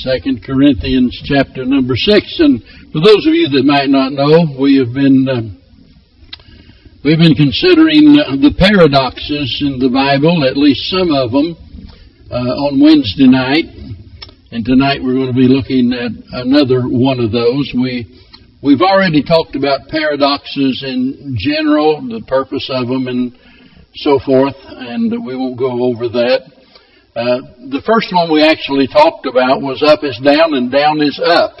Second Corinthians chapter number six. And for those of you that might not know, we have been uh, we've been considering the paradoxes in the Bible, at least some of them, uh, on Wednesday night. And tonight we're going to be looking at another one of those. We we've already talked about paradoxes in general, the purpose of them, and so forth, and we won't go over that. Uh, the first one we actually talked about was up is down and down is up.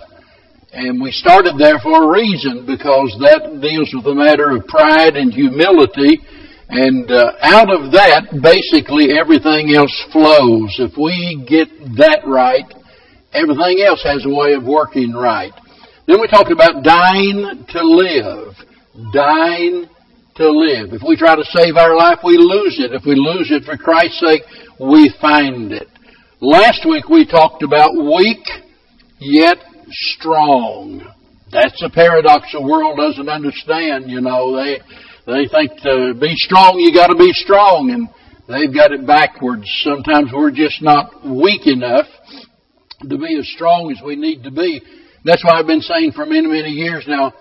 And we started there for a reason because that deals with the matter of pride and humility. And uh, out of that, basically everything else flows. If we get that right, everything else has a way of working right. Then we talked about dying to live. Dying to live. If we try to save our life, we lose it. If we lose it for Christ's sake, we find it. Last week we talked about weak yet strong. That's a paradox the world doesn't understand, you know. They, they think to be strong, you gotta be strong, and they've got it backwards. Sometimes we're just not weak enough to be as strong as we need to be. That's why I've been saying for many, many years now,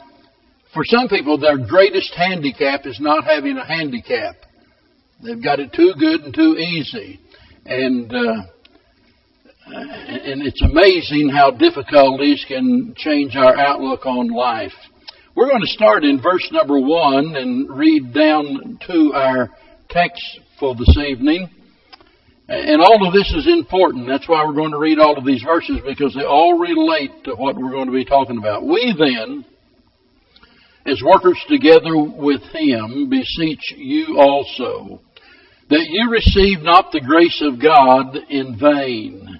for some people, their greatest handicap is not having a handicap. They've got it too good and too easy. And, uh, and it's amazing how difficulties can change our outlook on life. We're going to start in verse number one and read down to our text for this evening. And all of this is important. That's why we're going to read all of these verses because they all relate to what we're going to be talking about. We then, as workers together with him, beseech you also that you receive not the grace of God in vain.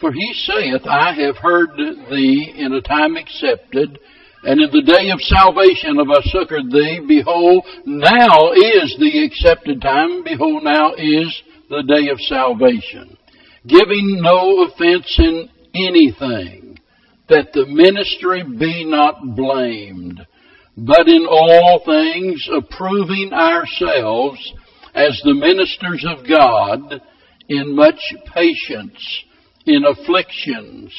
For he saith, I have heard thee in a time accepted, and in the day of salvation have I succored thee. Behold, now is the accepted time. Behold, now is the day of salvation. Giving no offense in anything, that the ministry be not blamed, but in all things approving ourselves as the ministers of God in much patience, in afflictions,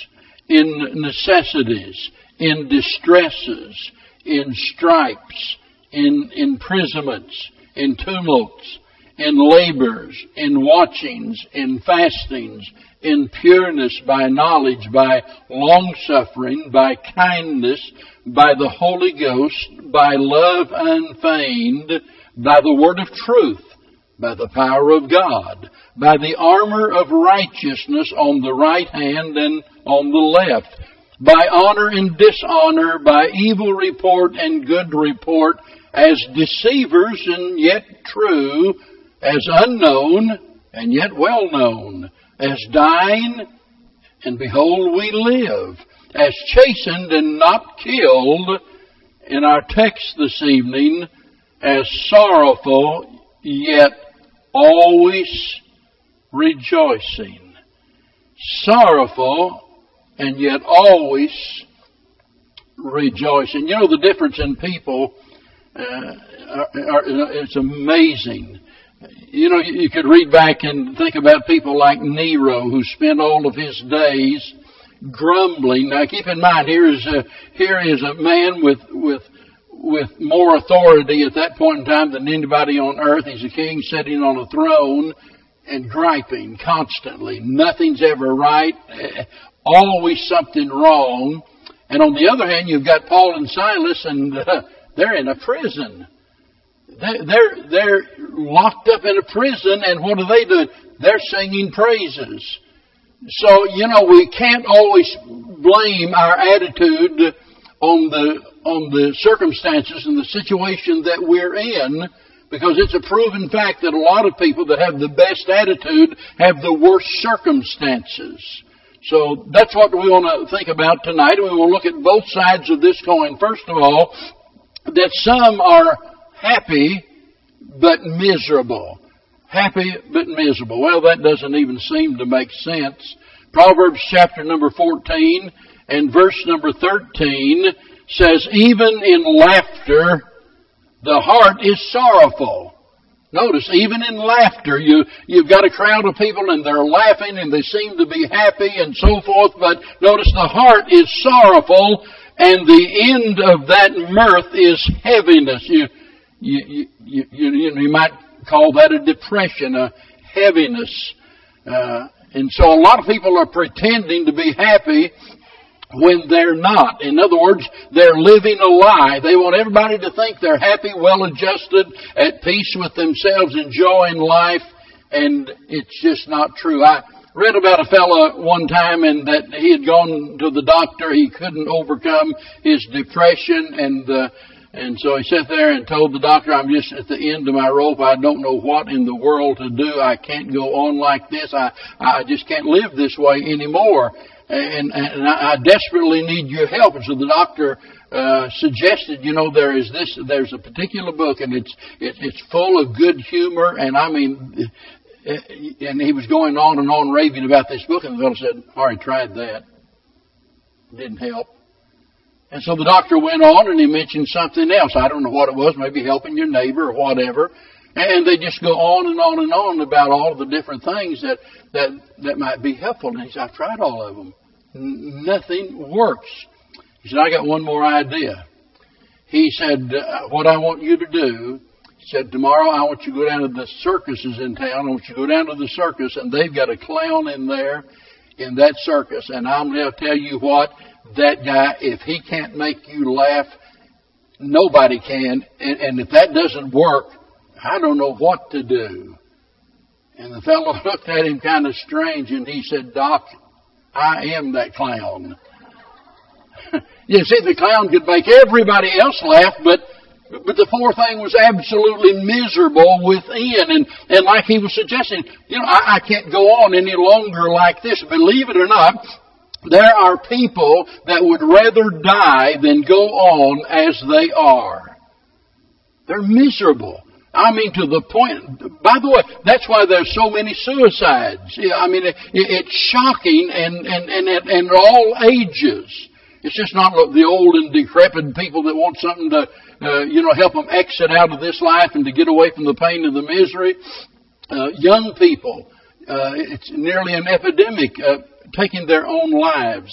in necessities, in distresses, in stripes, in imprisonments, in tumults, in labors, in watchings, in fastings, in pureness, by knowledge, by long suffering, by kindness, by the Holy Ghost, by love unfeigned, by the word of truth, by the power of God, by the armor of righteousness on the right hand and on the left, by honor and dishonor, by evil report and good report, as deceivers and yet true, as unknown and yet well known, as dying and behold we live, as chastened and not killed, in our text this evening, as sorrowful yet always rejoicing, sorrowful and yet always rejoicing. You know the difference in people. Uh, are, are, it's amazing. You know, you could read back and think about people like Nero, who spent all of his days grumbling. Now, keep in mind, here is a here is a man with with with more authority at that point in time than anybody on earth. He's a king sitting on a throne and griping constantly. Nothing's ever right. Always something wrong. And on the other hand, you've got Paul and Silas and uh, they're in a prison. They're, they're locked up in a prison and what are they doing? They're singing praises. So, you know, we can't always blame our attitude on the on the circumstances and the situation that we're in because it's a proven fact that a lot of people that have the best attitude have the worst circumstances. So that's what we want to think about tonight. We will look at both sides of this coin. First of all, that some are happy but miserable. Happy but miserable. Well, that doesn't even seem to make sense. Proverbs chapter number 14 and verse number 13 says, even in laughter, the heart is sorrowful. Notice, even in laughter, you, you've got a crowd of people and they're laughing and they seem to be happy and so forth, but notice the heart is sorrowful and the end of that mirth is heaviness. You, you, you, you, you might call that a depression, a heaviness. Uh, and so a lot of people are pretending to be happy when they're not. In other words, they're living a lie. They want everybody to think they're happy, well adjusted, at peace with themselves, enjoying life, and it's just not true. I read about a fellow one time and that he had gone to the doctor. He couldn't overcome his depression and, uh, and so he sat there and told the doctor, I'm just at the end of my rope. I don't know what in the world to do. I can't go on like this. I, I just can't live this way anymore and, and I desperately need your help. And so the doctor uh, suggested, you know, there is this, there's a particular book, and it's it, it's full of good humor, and I mean, uh, and he was going on and on raving about this book, and the fellow said, "I already tried that, didn't help." And so the doctor went on and he mentioned something else. I don't know what it was, maybe helping your neighbor or whatever. And they just go on and on and on about all the different things that, that, that might be helpful. And he said, I've tried all of them. N- nothing works. He said, I got one more idea. He said, uh, what I want you to do, he said, tomorrow I want you to go down to the circuses in town. I want you to go down to the circus and they've got a clown in there in that circus. And I'm going to tell you what, that guy, if he can't make you laugh, nobody can. And, and if that doesn't work, I don't know what to do. And the fellow looked at him kind of strange and he said, Doc, I am that clown. you see, the clown could make everybody else laugh, but but the poor thing was absolutely miserable within, and and like he was suggesting, you know, I, I can't go on any longer like this. Believe it or not, there are people that would rather die than go on as they are. They're miserable. I mean, to the point, by the way, that's why there's so many suicides. I mean, it, it's shocking and, and, and, and all ages. It's just not the old and decrepit people that want something to, uh, you know, help them exit out of this life and to get away from the pain and the misery. Uh, young people, uh, it's nearly an epidemic, taking their own lives.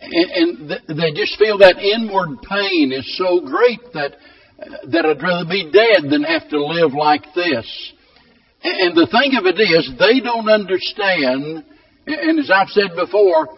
And, and th- they just feel that inward pain is so great that that I'd rather be dead than have to live like this. And the thing of it is, they don't understand, and as I've said before,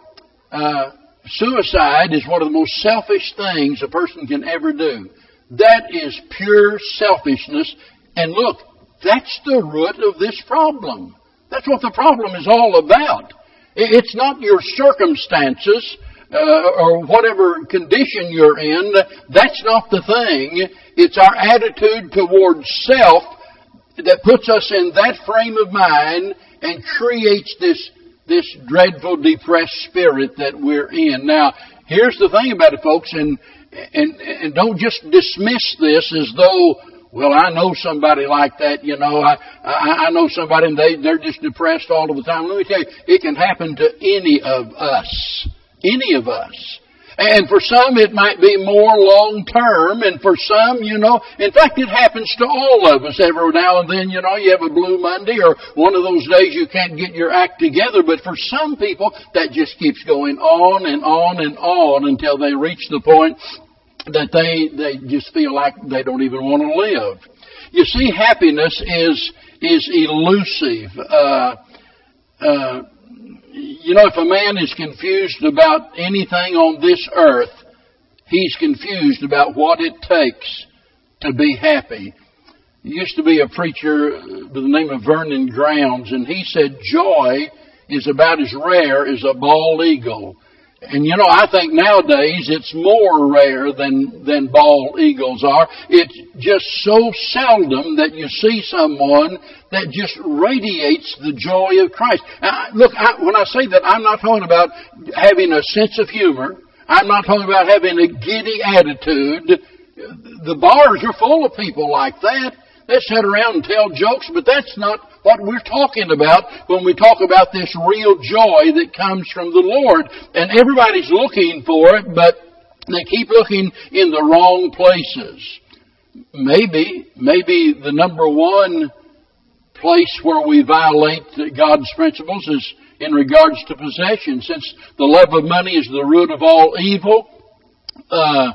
uh, suicide is one of the most selfish things a person can ever do. That is pure selfishness. And look, that's the root of this problem. That's what the problem is all about. It's not your circumstances uh, or whatever condition you're in. That's not the thing. It's our attitude towards self that puts us in that frame of mind and creates this, this dreadful, depressed spirit that we're in. Now, here's the thing about it, folks, and, and, and don't just dismiss this as though, well, I know somebody like that, you know, I, I, I know somebody and they, they're just depressed all of the time. Let me tell you, it can happen to any of us. Any of us. And for some it might be more long term, and for some, you know, in fact it happens to all of us every now and then, you know, you have a blue Monday or one of those days you can't get your act together, but for some people that just keeps going on and on and on until they reach the point that they, they just feel like they don't even want to live. You see, happiness is, is elusive. Uh, uh, you know, if a man is confused about anything on this earth, he's confused about what it takes to be happy. There used to be a preacher by the name of Vernon Grounds, and he said joy is about as rare as a bald eagle. And you know, I think nowadays it's more rare than, than bald eagles are. It's just so seldom that you see someone that just radiates the joy of Christ. Now, look, I, when I say that, I'm not talking about having a sense of humor. I'm not talking about having a giddy attitude. The bars are full of people like that. They sit around and tell jokes, but that's not what we're talking about when we talk about this real joy that comes from the Lord. And everybody's looking for it, but they keep looking in the wrong places. Maybe, maybe the number one place where we violate God's principles is in regards to possession. Since the love of money is the root of all evil, uh,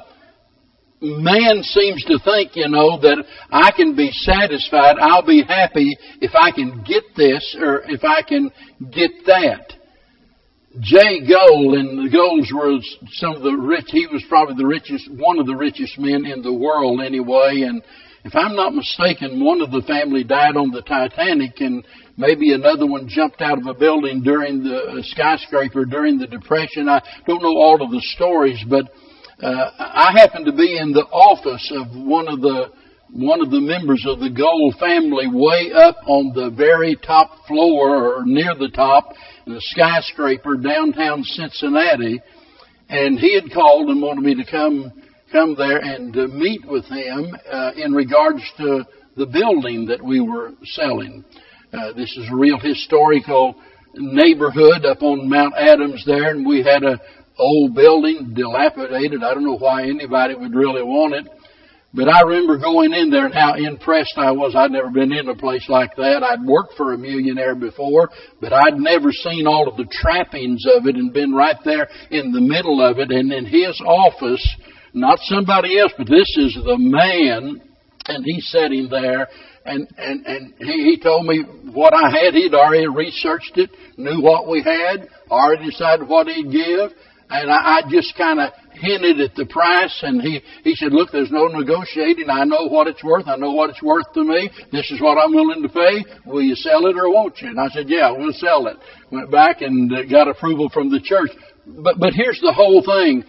man seems to think, you know, that I can be satisfied, I'll be happy if I can get this or if I can get that. Jay Gould, and the Goulds were some of the rich, he was probably the richest, one of the richest men in the world anyway, and if I'm not mistaken, one of the family died on the Titanic and maybe another one jumped out of a building during the skyscraper during the Depression. I don't know all of the stories, but uh, I happened to be in the office of one of the one of the members of the Gould family way up on the very top floor or near the top in a skyscraper downtown Cincinnati. And he had called and wanted me to come, come there and uh, meet with him, uh, in regards to the building that we were selling. Uh, this is a real historical neighborhood up on Mount Adams there, and we had a old building, dilapidated. I don't know why anybody would really want it. But I remember going in there and how impressed I was. I'd never been in a place like that. I'd worked for a millionaire before, but I'd never seen all of the trappings of it and been right there in the middle of it. And in his office, not somebody else, but this is the man, and he's sitting there, and and and he, he told me what I had. He'd already researched it, knew what we had, already decided what he'd give, and I, I just kind of hinted at the price, and he he said, "Look, there's no negotiating. I know what it's worth. I know what it's worth to me. This is what I'm willing to pay. Will you sell it or won't you?" And I said, "Yeah, we'll sell it." Went back and got approval from the church. But but here's the whole thing.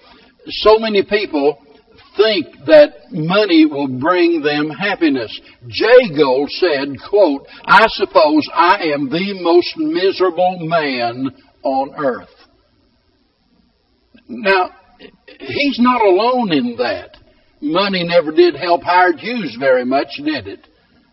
So many people think that money will bring them happiness. Jay Gould said, quote, I suppose I am the most miserable man on earth. Now, he's not alone in that. Money never did help Howard Hughes very much, did it?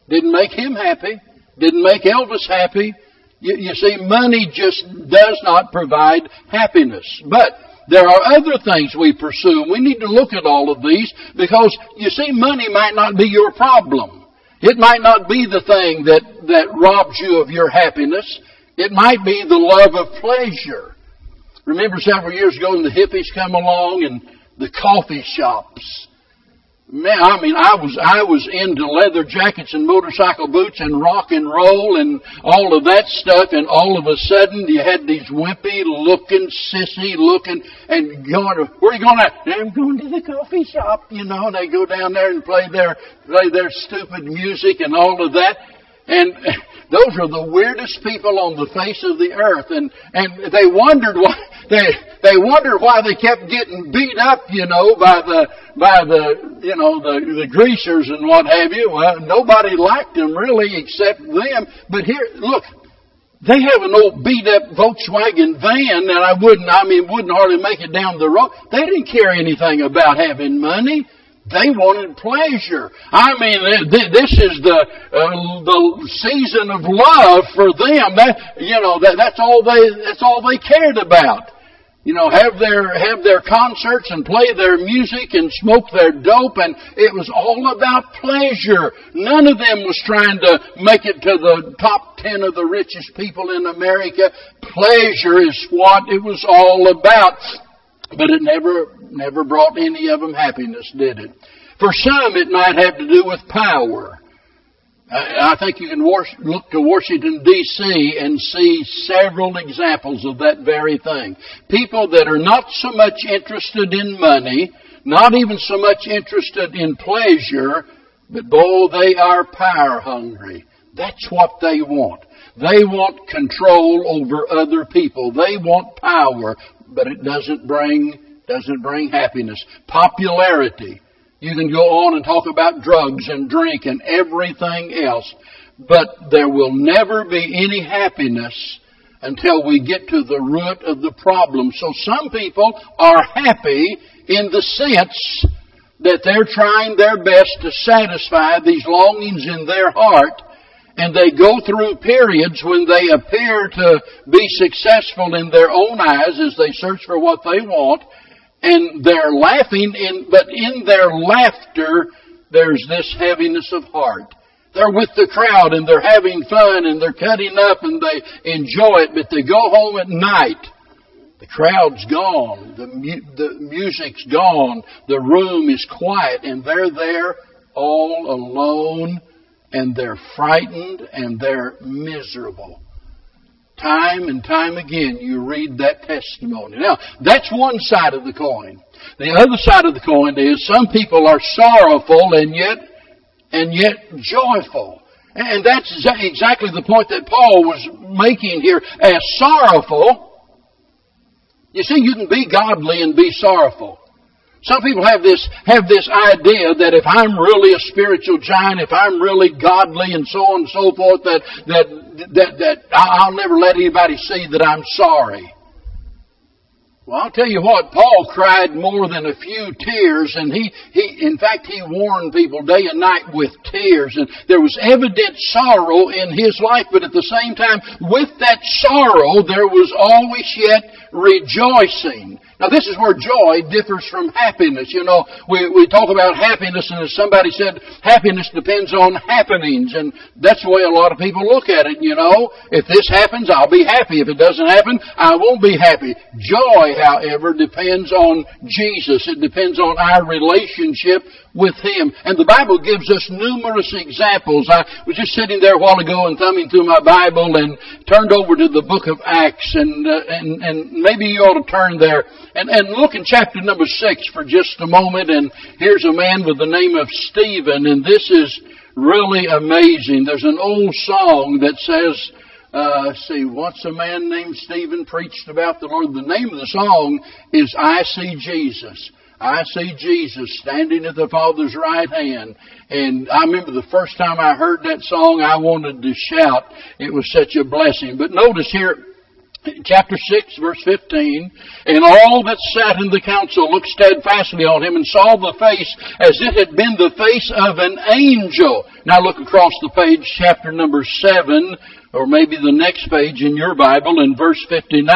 Didn't make him happy. Didn't make Elvis happy. You, you see, money just does not provide happiness. But there are other things we pursue. We need to look at all of these because, you see, money might not be your problem. It might not be the thing that, that robs you of your happiness. It might be the love of pleasure. Remember several years ago when the hippies come along and the coffee shops. Man, I mean, I was, I was into leather jackets and motorcycle boots and rock and roll and all of that stuff and all of a sudden you had these wimpy looking, sissy looking and going, To, where are you going at? I'm going to the coffee shop, you know, they go down there and play their, play their stupid music and all of that. And those are the weirdest people on the face of the earth. And, and they wondered why, they, they wondered why they kept getting beat up, you know, by the, by the, you know, the, the greasers and what have you. Well, nobody liked them really except them. But here, look, they have an old beat up Volkswagen van that I wouldn't, I mean, wouldn't hardly make it down the road. They didn't care anything about having money. They wanted pleasure. I mean, this is the uh, the season of love for them. That you know, that, that's all they that's all they cared about. You know, have their have their concerts and play their music and smoke their dope, and it was all about pleasure. None of them was trying to make it to the top ten of the richest people in America. Pleasure is what it was all about. But it never, never brought any of them happiness, did it? For some, it might have to do with power. I think you can look to Washington D.C. and see several examples of that very thing. People that are not so much interested in money, not even so much interested in pleasure, but boy, they are power hungry. That's what they want. They want control over other people. They want power but it doesn't bring, doesn't bring happiness. Popularity. You can go on and talk about drugs and drink and everything else, but there will never be any happiness until we get to the root of the problem. So some people are happy in the sense that they're trying their best to satisfy these longings in their heart and they go through periods when they appear to be successful in their own eyes as they search for what they want, and they're laughing, in, but in their laughter, there's this heaviness of heart. They're with the crowd and they're having fun and they're cutting up and they enjoy it, but they go home at night. The crowd's gone. The, mu- the music's gone. The room is quiet and they're there all alone and they're frightened and they're miserable. Time and time again you read that testimony. Now, that's one side of the coin. The other side of the coin is some people are sorrowful and yet, and yet joyful. And that's exactly the point that Paul was making here. As sorrowful, you see, you can be godly and be sorrowful. Some people have this, have this idea that if I'm really a spiritual giant, if I'm really godly and so on and so forth, that, that, that, that I'll never let anybody see that I'm sorry. Well, I'll tell you what, Paul cried more than a few tears and he, he, in fact, he warned people day and night with tears and there was evident sorrow in his life, but at the same time, with that sorrow, there was always yet rejoicing. Now this is where joy differs from happiness. You know, we, we talk about happiness and as somebody said, happiness depends on happenings and that's the way a lot of people look at it, you know. If this happens, I'll be happy. If it doesn't happen, I won't be happy. Joy, however, depends on Jesus. It depends on our relationship with Him. And the Bible gives us numerous examples. I was just sitting there a while ago and thumbing through my Bible and turned over to the book of Acts and, uh, and, and maybe you ought to turn there and, and look in chapter number six for just a moment, and here's a man with the name of Stephen, and this is really amazing. There's an old song that says, uh, see, once a man named Stephen preached about the Lord. The name of the song is I See Jesus. I see Jesus standing at the Father's right hand. And I remember the first time I heard that song, I wanted to shout. It was such a blessing. But notice here, chapter 6 verse 15, and all that sat in the council looked steadfastly on him and saw the face as it had been the face of an angel. Now look across the page, chapter number 7, or maybe the next page in your Bible in verse 59,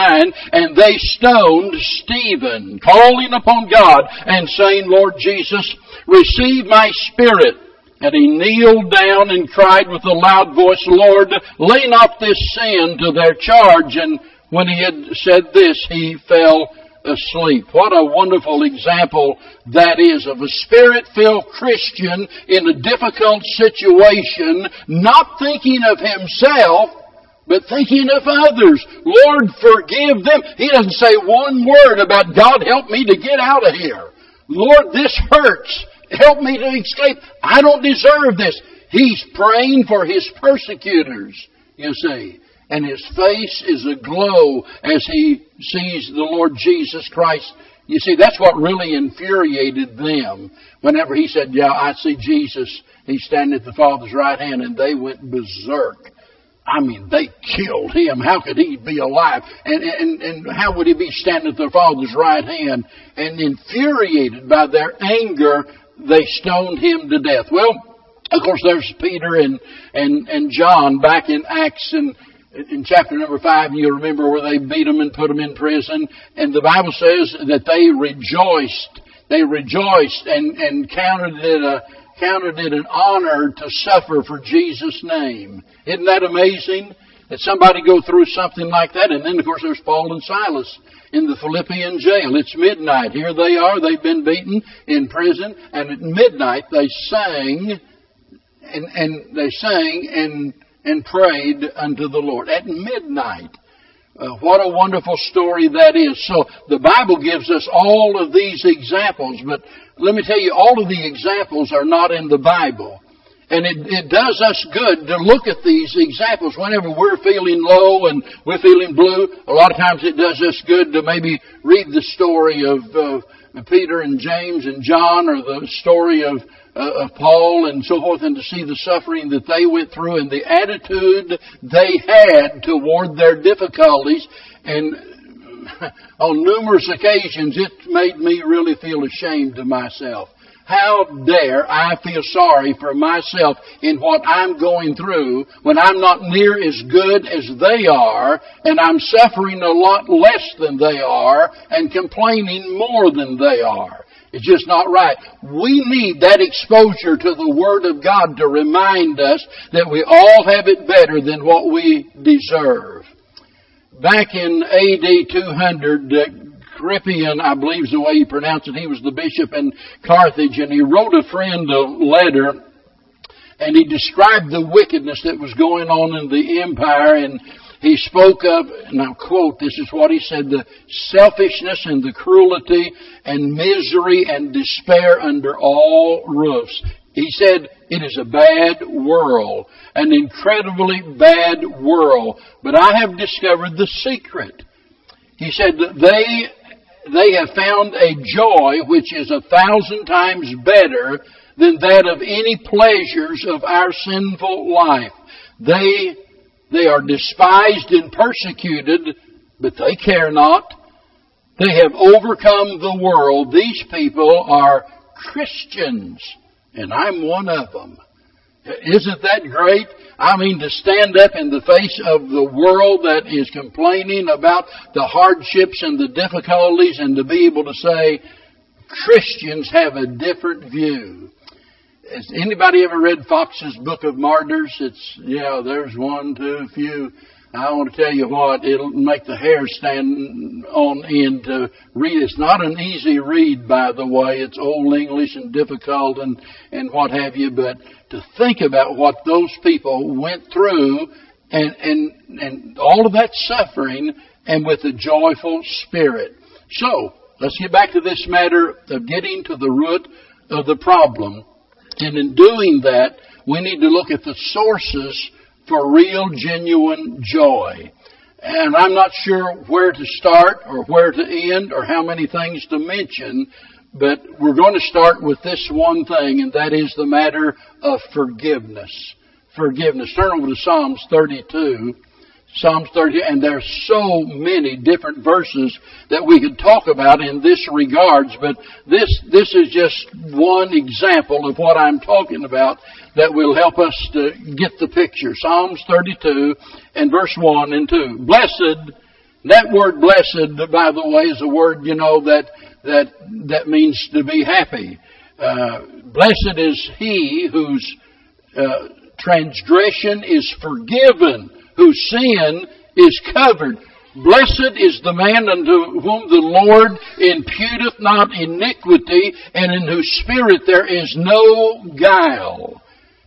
and they stoned Stephen, calling upon God and saying, Lord Jesus, receive my spirit. And he kneeled down and cried with a loud voice, Lord, lay not this sin to their charge. And when he had said this, he fell asleep. What a wonderful example that is of a spirit-filled Christian in a difficult situation, not thinking of himself, but thinking of others. Lord, forgive them. He doesn't say one word about God help me to get out of here. Lord, this hurts. Help me to escape. I don't deserve this. He's praying for his persecutors, you see and his face is aglow as he sees the Lord Jesus Christ. You see, that's what really infuriated them. Whenever he said, yeah, I see Jesus, he's standing at the Father's right hand, and they went berserk. I mean, they killed him. How could he be alive? And, and, and how would he be standing at the Father's right hand? And infuriated by their anger, they stoned him to death. Well, of course, there's Peter and, and, and John back in Acts and, in chapter number five, you remember where they beat them and put them in prison. And the Bible says that they rejoiced. They rejoiced and, and counted it a, counted it an honor to suffer for Jesus' name. Isn't that amazing? That somebody go through something like that. And then, of course, there's Paul and Silas in the Philippian jail. It's midnight. Here they are. They've been beaten in prison. And at midnight, they sang, and, and they sang, and and prayed unto the Lord at midnight. Uh, what a wonderful story that is. So the Bible gives us all of these examples, but let me tell you, all of the examples are not in the Bible. And it, it does us good to look at these examples whenever we're feeling low and we're feeling blue. A lot of times it does us good to maybe read the story of uh, Peter and James and John or the story of Uh, of Paul and so forth and to see the suffering that they went through and the attitude they had toward their difficulties. And on numerous occasions, it made me really feel ashamed of myself. How dare I feel sorry for myself in what I'm going through when I'm not near as good as they are and I'm suffering a lot less than they are and complaining more than they are. It's just not right. We need that exposure to the Word of God to remind us that we all have it better than what we deserve. Back in AD 200, uh, Cyprian, I believe is the way he pronounced it, he was the bishop in Carthage and he wrote a friend a letter and he described the wickedness that was going on in the empire and he spoke of, and I'll quote, this is what he said, the selfishness and the cruelty and misery and despair under all roofs. He said, it is a bad world, an incredibly bad world, but I have discovered the secret. He said that they, they have found a joy which is a thousand times better than that of any pleasures of our sinful life. They they are despised and persecuted, but they care not. They have overcome the world. These people are Christians, and I'm one of them. Isn't that great? I mean, to stand up in the face of the world that is complaining about the hardships and the difficulties and to be able to say, Christians have a different view. Has anybody ever read Foxe's Book of Martyrs? It's, yeah, there's one, two, few. I want to tell you what, it'll make the hair stand on end to read. It's not an easy read, by the way. It's old English and difficult and, and what have you, but to think about what those people went through and, and, and all of that suffering and with a joyful spirit. So, let's get back to this matter of getting to the root of the problem and in doing that, we need to look at the sources for real, genuine joy. And I'm not sure where to start or where to end or how many things to mention, but we're going to start with this one thing, and that is the matter of forgiveness. Forgiveness. Turn over to Psalms 32. Psalms 30, and there's so many different verses that we could talk about in this regards, but this, this is just one example of what I'm talking about that will help us to get the picture. Psalms 32 and verse 1 and 2. Blessed, that word blessed, by the way, is a word, you know, that, that, that means to be happy. Uh, blessed is he whose uh, transgression is forgiven whose sin is covered. Blessed is the man unto whom the Lord imputeth not iniquity, and in whose spirit there is no guile.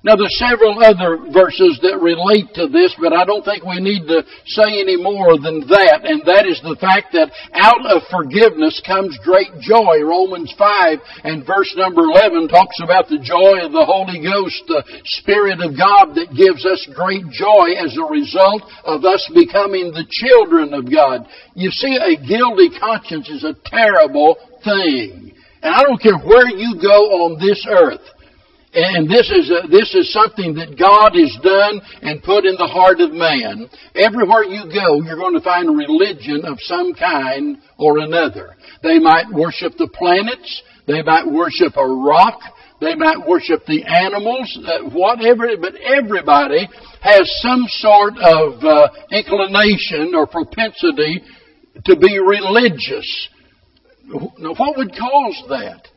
Now there's several other verses that relate to this, but I don't think we need to say any more than that, and that is the fact that out of forgiveness comes great joy. Romans 5 and verse number 11 talks about the joy of the Holy Ghost, the Spirit of God that gives us great joy as a result of us becoming the children of God. You see, a guilty conscience is a terrible thing. And I don't care where you go on this earth. And this is, a, this is something that God has done and put in the heart of man. Everywhere you go, you're going to find a religion of some kind or another. They might worship the planets. They might worship a rock. They might worship the animals, uh, whatever, but everybody has some sort of uh, inclination or propensity to be religious. Now, what would cause that?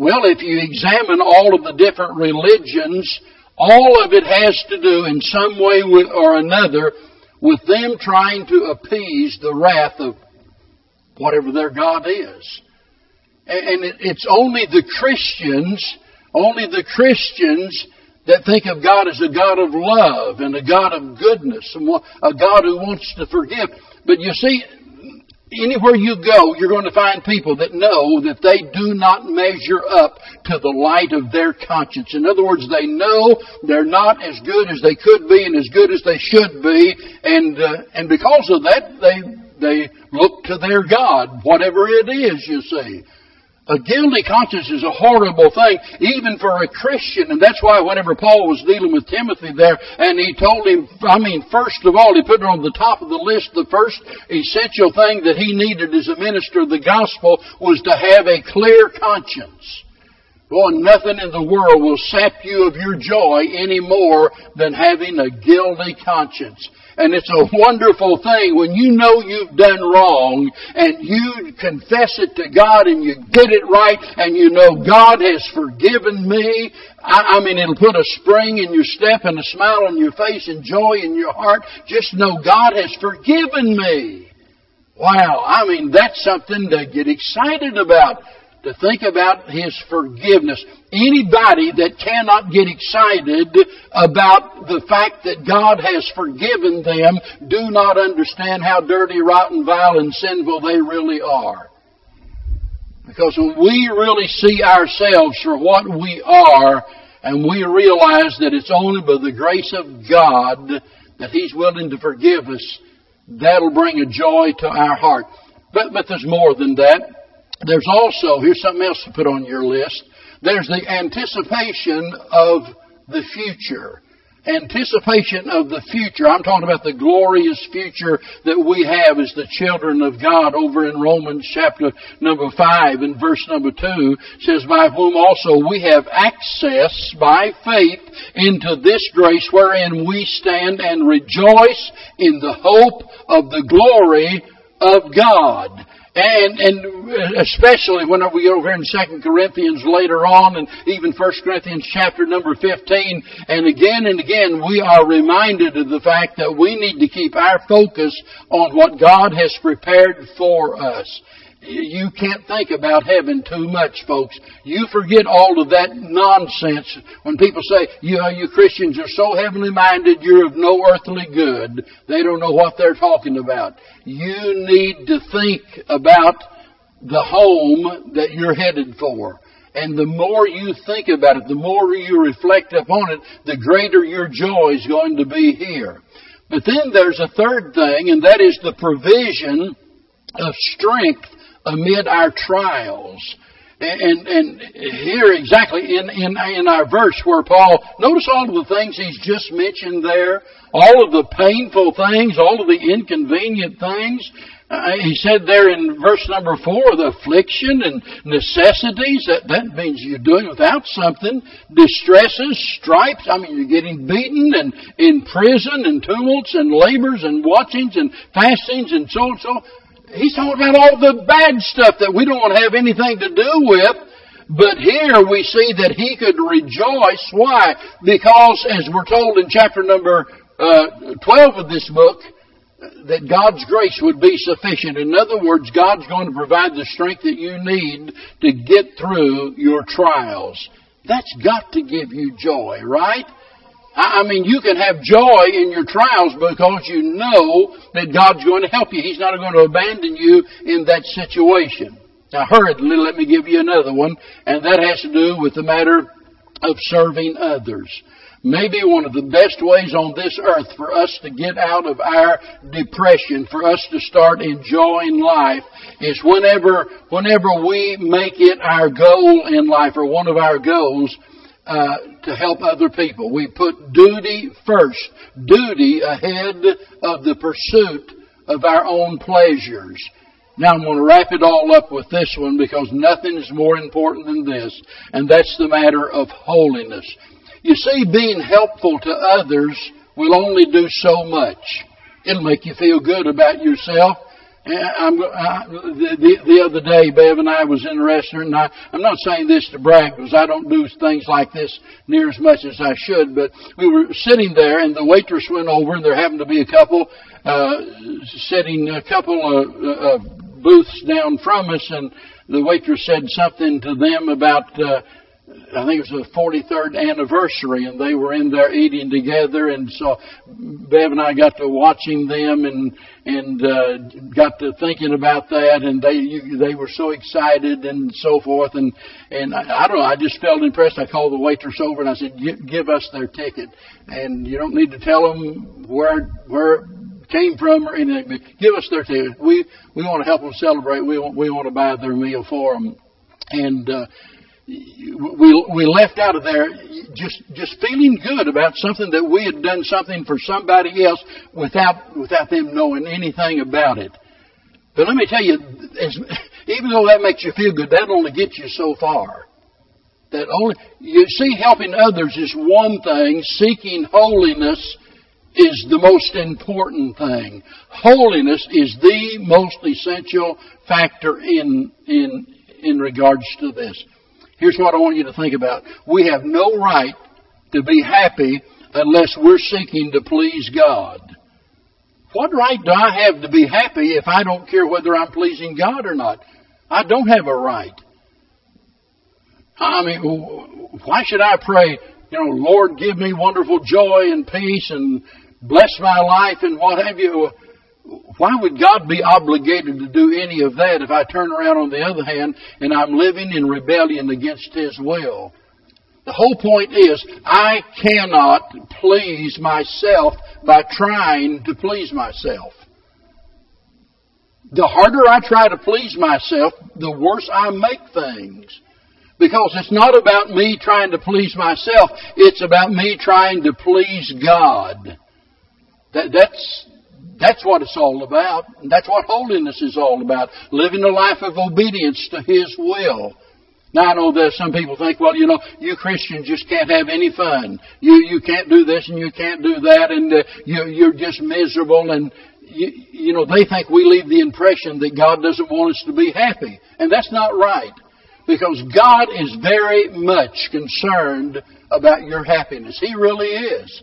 Well, if you examine all of the different religions, all of it has to do in some way or another with them trying to appease the wrath of whatever their God is. And it's only the Christians, only the Christians that think of God as a God of love and a God of goodness and a God who wants to forgive. But you see, Anywhere you go, you're going to find people that know that they do not measure up to the light of their conscience. In other words, they know they're not as good as they could be and as good as they should be, and uh, and because of that, they they look to their God, whatever it is. You see. A guilty conscience is a horrible thing, even for a Christian. And that's why whenever Paul was dealing with Timothy there, and he told him, I mean, first of all, he put it on the top of the list, the first essential thing that he needed as a minister of the gospel was to have a clear conscience. Boy, nothing in the world will sap you of your joy any more than having a guilty conscience. And it's a wonderful thing when you know you've done wrong and you confess it to God and you get it right and you know God has forgiven me. I, I mean, it'll put a spring in your step and a smile on your face and joy in your heart. Just know God has forgiven me. Wow, I mean, that's something to get excited about to think about His forgiveness. Anybody that cannot get excited about the fact that God has forgiven them do not understand how dirty, rotten, vile, and sinful they really are. Because when we really see ourselves for what we are, and we realize that it's only by the grace of God that He's willing to forgive us, that'll bring a joy to our heart. But, but there's more than that. There's also, here's something else to put on your list. There's the anticipation of the future. Anticipation of the future. I'm talking about the glorious future that we have as the children of God over in Romans chapter number 5 and verse number 2 says, By whom also we have access by faith into this grace wherein we stand and rejoice in the hope of the glory of God. And, and especially whenever we go over here in 2 Corinthians later on and even 1 Corinthians chapter number 15 and again and again we are reminded of the fact that we need to keep our focus on what God has prepared for us. You can't think about heaven too much, folks. You forget all of that nonsense when people say, you know, you Christians are so heavenly minded, you're of no earthly good. They don't know what they're talking about. You need to think about the home that you're headed for. And the more you think about it, the more you reflect upon it, the greater your joy is going to be here. But then there's a third thing, and that is the provision of strength amid our trials. And, and here exactly in, in, in our verse where Paul, notice all of the things he's just mentioned there, all of the painful things, all of the inconvenient things. Uh, he said there in verse number four, the affliction and necessities, that, that means you're doing without something, distresses, stripes, I mean you're getting beaten and in prison and tumults and labors and watchings and fastings and so and so. He's talking about all the bad stuff that we don't have anything to do with. But here we see that he could rejoice. Why? Because, as we're told in chapter number uh, 12 of this book, that God's grace would be sufficient. In other words, God's going to provide the strength that you need to get through your trials. That's got to give you joy, right? I mean, you can have joy in your trials because you know that God's going to help you. He's not going to abandon you in that situation. Now, hurriedly, let me give you another one, and that has to do with the matter of serving others. Maybe one of the best ways on this earth for us to get out of our depression, for us to start enjoying life, is whenever, whenever we make it our goal in life, or one of our goals, uh, to help other people. We put duty first, duty ahead of the pursuit of our own pleasures. Now I'm going to wrap it all up with this one because nothing is more important than this, and that's the matter of holiness. You see, being helpful to others will only do so much. It'll make you feel good about yourself. I'm, I, the, the other day, Bev and I was in a restaurant, and I, I'm not saying this to brag because I don't do things like this near as much as I should, but we were sitting there, and the waitress went over, and there happened to be a couple uh, sitting a couple of uh, booths down from us, and the waitress said something to them about uh, I think it was the 43rd anniversary, and they were in there eating together, and so Bev and I got to watching them, and and uh, got to thinking about that, and they you, they were so excited and so forth, and and I, I don't know, I just felt impressed. I called the waitress over and I said, "Give us their ticket, and you don't need to tell them where where." came from or anything. Give us their ticket. We we want to help them celebrate. We want we want to buy their meal for them, and uh, we we left out of there just just feeling good about something that we had done something for somebody else without without them knowing anything about it. But let me tell you, as, even though that makes you feel good, that only gets you so far. That only, you see, helping others is one thing. Seeking holiness is the most important thing. Holiness is the most essential factor in, in, in regards to this. Here's what I want you to think about. We have no right to be happy unless we're seeking to please God. What right do I have to be happy if I don't care whether I'm pleasing God or not? I don't have a right. I mean, why should I pray, you know, Lord, give me wonderful joy and peace and bless my life and what have you? Why would God be obligated to do any of that if I turn around on the other hand and I'm living in rebellion against His will? The whole point is, I cannot please myself by trying to please myself. The harder I try to please myself, the worse I make things. Because it's not about me trying to please myself, it's about me trying to please God. That, that's, that's what it's all about. That's what holiness is all about. Living a life of obedience to His will. Now I know that some people think, well, you know, you Christians just can't have any fun. You you can't do this and you can't do that, and uh, you you're just miserable. And you, you know, they think we leave the impression that God doesn't want us to be happy, and that's not right. Because God is very much concerned about your happiness. He really is.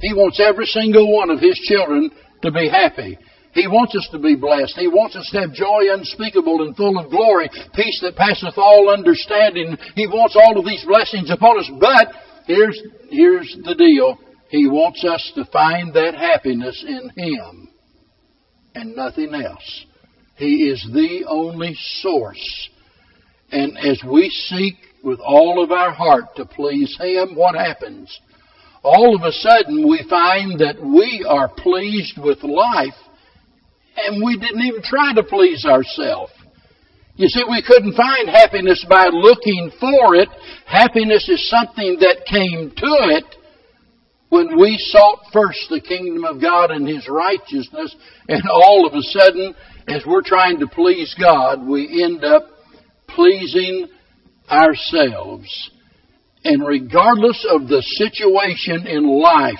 He wants every single one of His children to be happy. He wants us to be blessed. He wants us to have joy unspeakable and full of glory, peace that passeth all understanding. He wants all of these blessings upon us. But here's, here's the deal. He wants us to find that happiness in Him and nothing else. He is the only source. And as we seek with all of our heart to please Him, what happens? All of a sudden we find that we are pleased with life and we didn't even try to please ourselves. You see, we couldn't find happiness by looking for it. Happiness is something that came to it when we sought first the kingdom of God and His righteousness, and all of a sudden, as we're trying to please God, we end up pleasing ourselves. And regardless of the situation in life,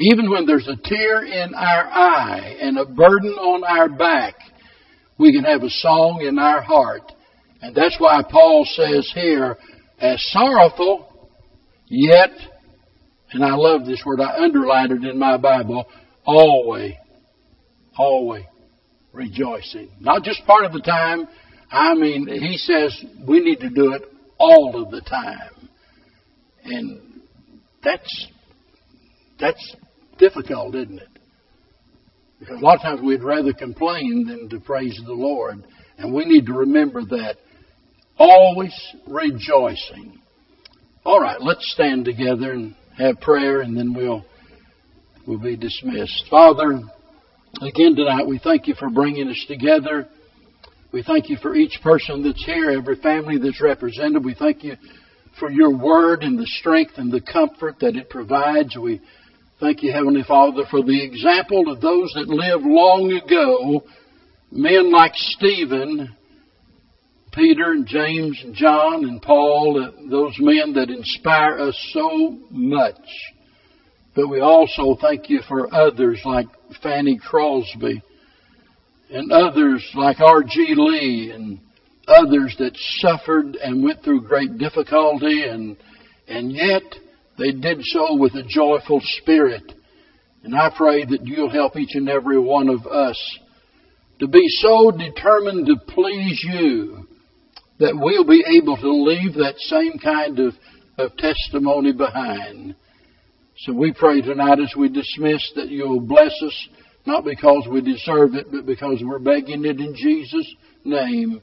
even when there's a tear in our eye and a burden on our back, we can have a song in our heart. And that's why Paul says here, as sorrowful, yet, and I love this word, I underlined it in my Bible, always, always rejoicing. Not just part of the time. I mean, he says we need to do it all of the time. And that's, that's difficult, isn't it? Because a lot of times we'd rather complain than to praise the Lord. And we need to remember that. Always rejoicing. All right, let's stand together and have prayer and then we'll, we'll be dismissed. Father, again tonight we thank you for bringing us together. We thank you for each person that's here, every family that's represented. We thank you for your word and the strength and the comfort that it provides. We Thank you, Heavenly Father, for the example of those that lived long ago, men like Stephen, Peter and James and John and Paul, uh, those men that inspire us so much. But we also thank you for others like Fanny Crosby and others like R.G. Lee and others that suffered and went through great difficulty and, and yet they did so with a joyful spirit. And I pray that you'll help each and every one of us to be so determined to please you that we'll be able to leave that same kind of, of testimony behind. So we pray tonight as we dismiss that you'll bless us, not because we deserve it, but because we're begging it in Jesus' name.